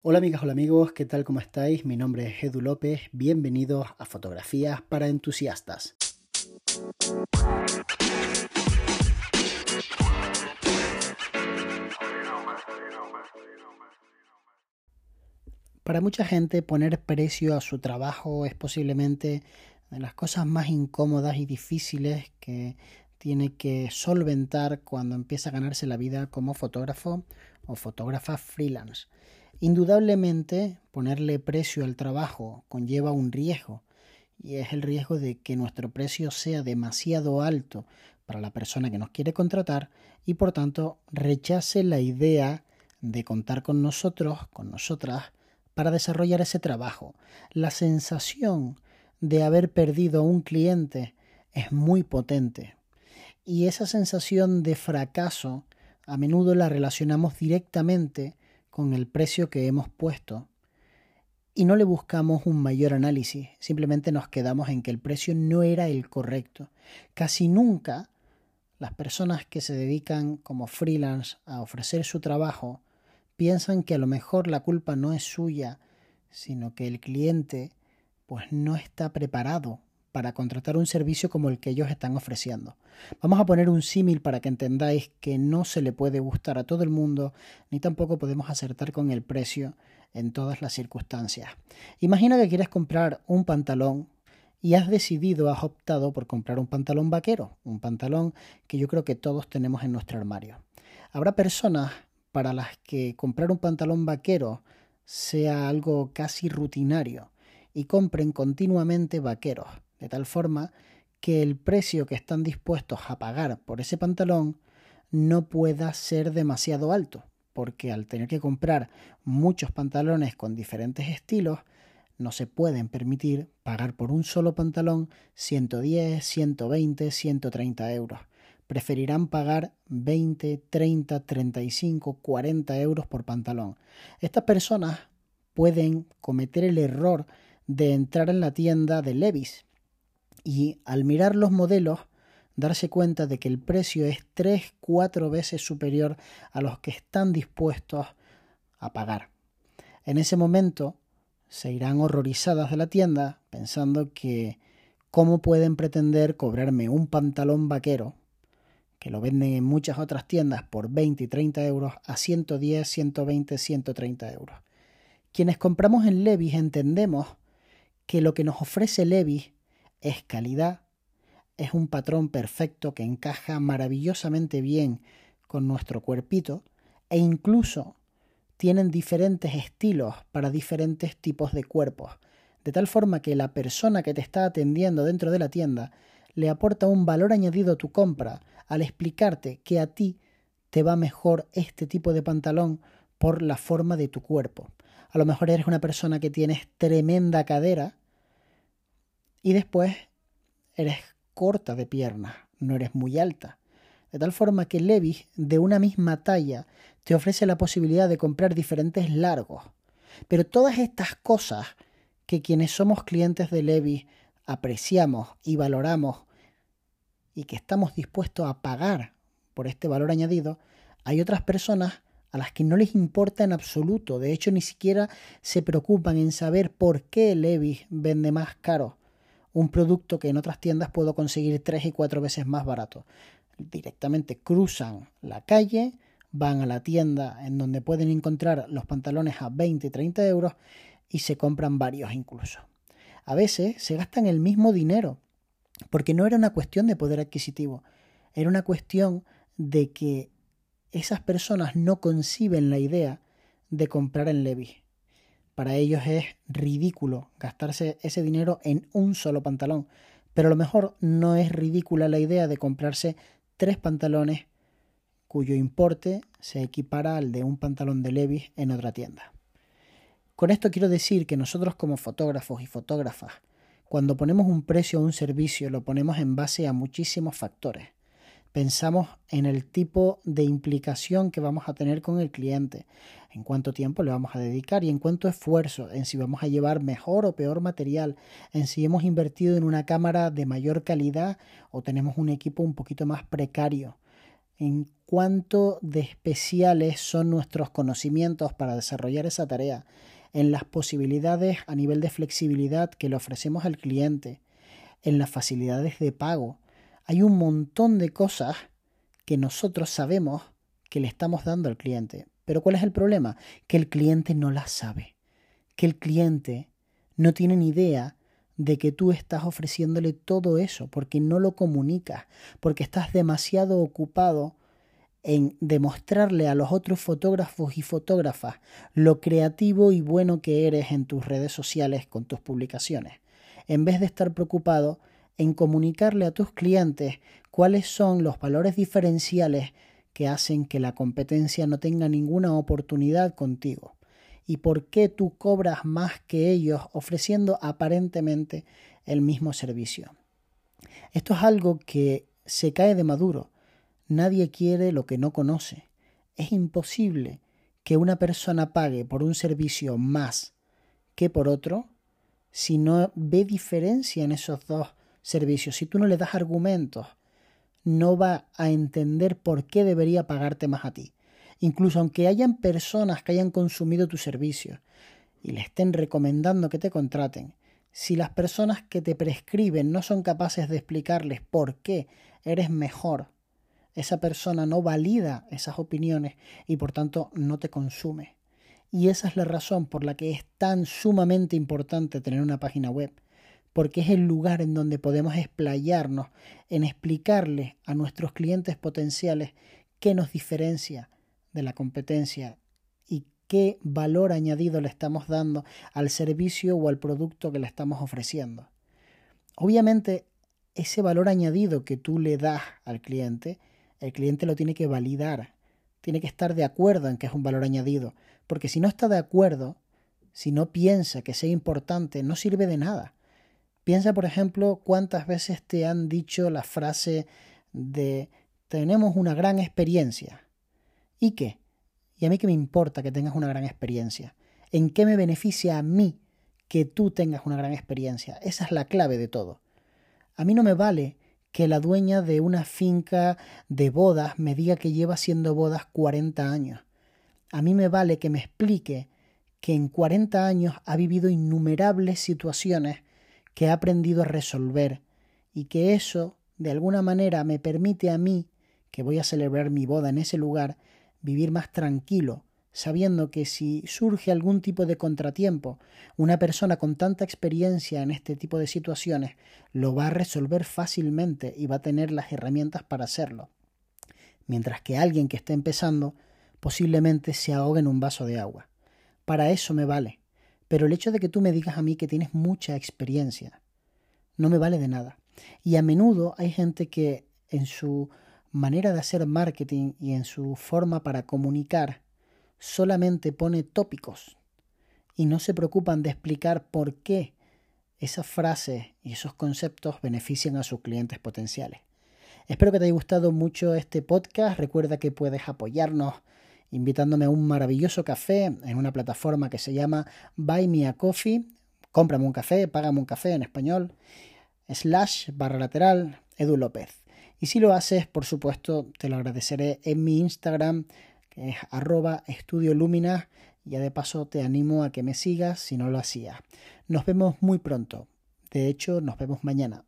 Hola amigas, hola amigos, ¿qué tal? ¿Cómo estáis? Mi nombre es Edu López, bienvenidos a Fotografías para Entusiastas. Para mucha gente poner precio a su trabajo es posiblemente de las cosas más incómodas y difíciles que tiene que solventar cuando empieza a ganarse la vida como fotógrafo o fotógrafa freelance. Indudablemente ponerle precio al trabajo conlleva un riesgo y es el riesgo de que nuestro precio sea demasiado alto para la persona que nos quiere contratar y por tanto rechace la idea de contar con nosotros, con nosotras, para desarrollar ese trabajo. La sensación de haber perdido a un cliente es muy potente. Y esa sensación de fracaso a menudo la relacionamos directamente con el precio que hemos puesto y no le buscamos un mayor análisis, simplemente nos quedamos en que el precio no era el correcto. Casi nunca las personas que se dedican como freelance a ofrecer su trabajo piensan que a lo mejor la culpa no es suya, sino que el cliente pues no está preparado para contratar un servicio como el que ellos están ofreciendo. Vamos a poner un símil para que entendáis que no se le puede gustar a todo el mundo, ni tampoco podemos acertar con el precio en todas las circunstancias. Imagina que quieres comprar un pantalón y has decidido, has optado por comprar un pantalón vaquero, un pantalón que yo creo que todos tenemos en nuestro armario. Habrá personas para las que comprar un pantalón vaquero sea algo casi rutinario y compren continuamente vaqueros, de tal forma que el precio que están dispuestos a pagar por ese pantalón no pueda ser demasiado alto, porque al tener que comprar muchos pantalones con diferentes estilos, no se pueden permitir pagar por un solo pantalón 110, 120, 130 euros preferirán pagar 20, 30, 35, 40 euros por pantalón. Estas personas pueden cometer el error de entrar en la tienda de Levis y al mirar los modelos darse cuenta de que el precio es 3, 4 veces superior a los que están dispuestos a pagar. En ese momento se irán horrorizadas de la tienda pensando que cómo pueden pretender cobrarme un pantalón vaquero que lo venden en muchas otras tiendas por 20 y 30 euros a 110, 120, 130 euros. Quienes compramos en Levis entendemos que lo que nos ofrece Levis es calidad, es un patrón perfecto que encaja maravillosamente bien con nuestro cuerpito e incluso tienen diferentes estilos para diferentes tipos de cuerpos, de tal forma que la persona que te está atendiendo dentro de la tienda le aporta un valor añadido a tu compra al explicarte que a ti te va mejor este tipo de pantalón por la forma de tu cuerpo. A lo mejor eres una persona que tienes tremenda cadera y después eres corta de piernas, no eres muy alta. De tal forma que Levis, de una misma talla, te ofrece la posibilidad de comprar diferentes largos. Pero todas estas cosas que quienes somos clientes de Levis apreciamos y valoramos y que estamos dispuestos a pagar por este valor añadido, hay otras personas a las que no les importa en absoluto. De hecho, ni siquiera se preocupan en saber por qué Levis vende más caro un producto que en otras tiendas puedo conseguir tres y cuatro veces más barato. Directamente cruzan la calle, van a la tienda en donde pueden encontrar los pantalones a 20 y 30 euros y se compran varios incluso. A veces se gastan el mismo dinero porque no era una cuestión de poder adquisitivo, era una cuestión de que esas personas no conciben la idea de comprar en Levi. Para ellos es ridículo gastarse ese dinero en un solo pantalón, pero a lo mejor no es ridícula la idea de comprarse tres pantalones cuyo importe se equipara al de un pantalón de Levi's en otra tienda. Con esto quiero decir que nosotros como fotógrafos y fotógrafas cuando ponemos un precio a un servicio lo ponemos en base a muchísimos factores. Pensamos en el tipo de implicación que vamos a tener con el cliente, en cuánto tiempo le vamos a dedicar y en cuánto esfuerzo, en si vamos a llevar mejor o peor material, en si hemos invertido en una cámara de mayor calidad o tenemos un equipo un poquito más precario, en cuánto de especiales son nuestros conocimientos para desarrollar esa tarea, en las posibilidades a nivel de flexibilidad que le ofrecemos al cliente, en las facilidades de pago. Hay un montón de cosas que nosotros sabemos que le estamos dando al cliente. Pero ¿cuál es el problema? Que el cliente no las sabe. Que el cliente no tiene ni idea de que tú estás ofreciéndole todo eso, porque no lo comunicas, porque estás demasiado ocupado en demostrarle a los otros fotógrafos y fotógrafas lo creativo y bueno que eres en tus redes sociales con tus publicaciones, en vez de estar preocupado en comunicarle a tus clientes cuáles son los valores diferenciales que hacen que la competencia no tenga ninguna oportunidad contigo y por qué tú cobras más que ellos ofreciendo aparentemente el mismo servicio. Esto es algo que se cae de maduro. Nadie quiere lo que no conoce. Es imposible que una persona pague por un servicio más que por otro si no ve diferencia en esos dos Si tú no le das argumentos, no va a entender por qué debería pagarte más a ti. Incluso aunque hayan personas que hayan consumido tu servicio y le estén recomendando que te contraten, si las personas que te prescriben no son capaces de explicarles por qué eres mejor, esa persona no valida esas opiniones y por tanto no te consume. Y esa es la razón por la que es tan sumamente importante tener una página web, porque es el lugar en donde podemos explayarnos en explicarles a nuestros clientes potenciales qué nos diferencia de la competencia y qué valor añadido le estamos dando al servicio o al producto que le estamos ofreciendo. Obviamente, ese valor añadido que tú le das al cliente, el cliente lo tiene que validar, tiene que estar de acuerdo en que es un valor añadido, porque si no está de acuerdo, si no piensa que sea importante, no sirve de nada. Piensa, por ejemplo, cuántas veces te han dicho la frase de tenemos una gran experiencia. ¿Y qué? ¿Y a mí qué me importa que tengas una gran experiencia? ¿En qué me beneficia a mí que tú tengas una gran experiencia? Esa es la clave de todo. A mí no me vale que la dueña de una finca de bodas me diga que lleva haciendo bodas 40 años. A mí me vale que me explique que en 40 años ha vivido innumerables situaciones que ha aprendido a resolver y que eso, de alguna manera, me permite a mí, que voy a celebrar mi boda en ese lugar, vivir más tranquilo, sabiendo que si surge algún tipo de contratiempo, una persona con tanta experiencia en este tipo de situaciones lo va a resolver fácilmente y va a tener las herramientas para hacerlo. Mientras que alguien que esté empezando posiblemente se ahogue en un vaso de agua. Para eso me vale. Pero el hecho de que tú me digas a mí que tienes mucha experiencia no me vale de nada. Y a menudo hay gente que en su manera de hacer marketing y en su forma para comunicar solamente pone tópicos y no se preocupan de explicar por qué esas frases y esos conceptos benefician a sus clientes potenciales. Espero que te haya gustado mucho este podcast. Recuerda que puedes apoyarnos invitándome a un maravilloso café en una plataforma que se llama Buy Me a Coffee. Cómprame un café, págame un café en español. Slash barra lateral Edu López. Y si lo haces, por supuesto, te lo agradeceré en mi Instagram, que es arroba estudio. Ya de paso te animo a que me sigas si no lo hacías. Nos vemos muy pronto. De hecho, nos vemos mañana.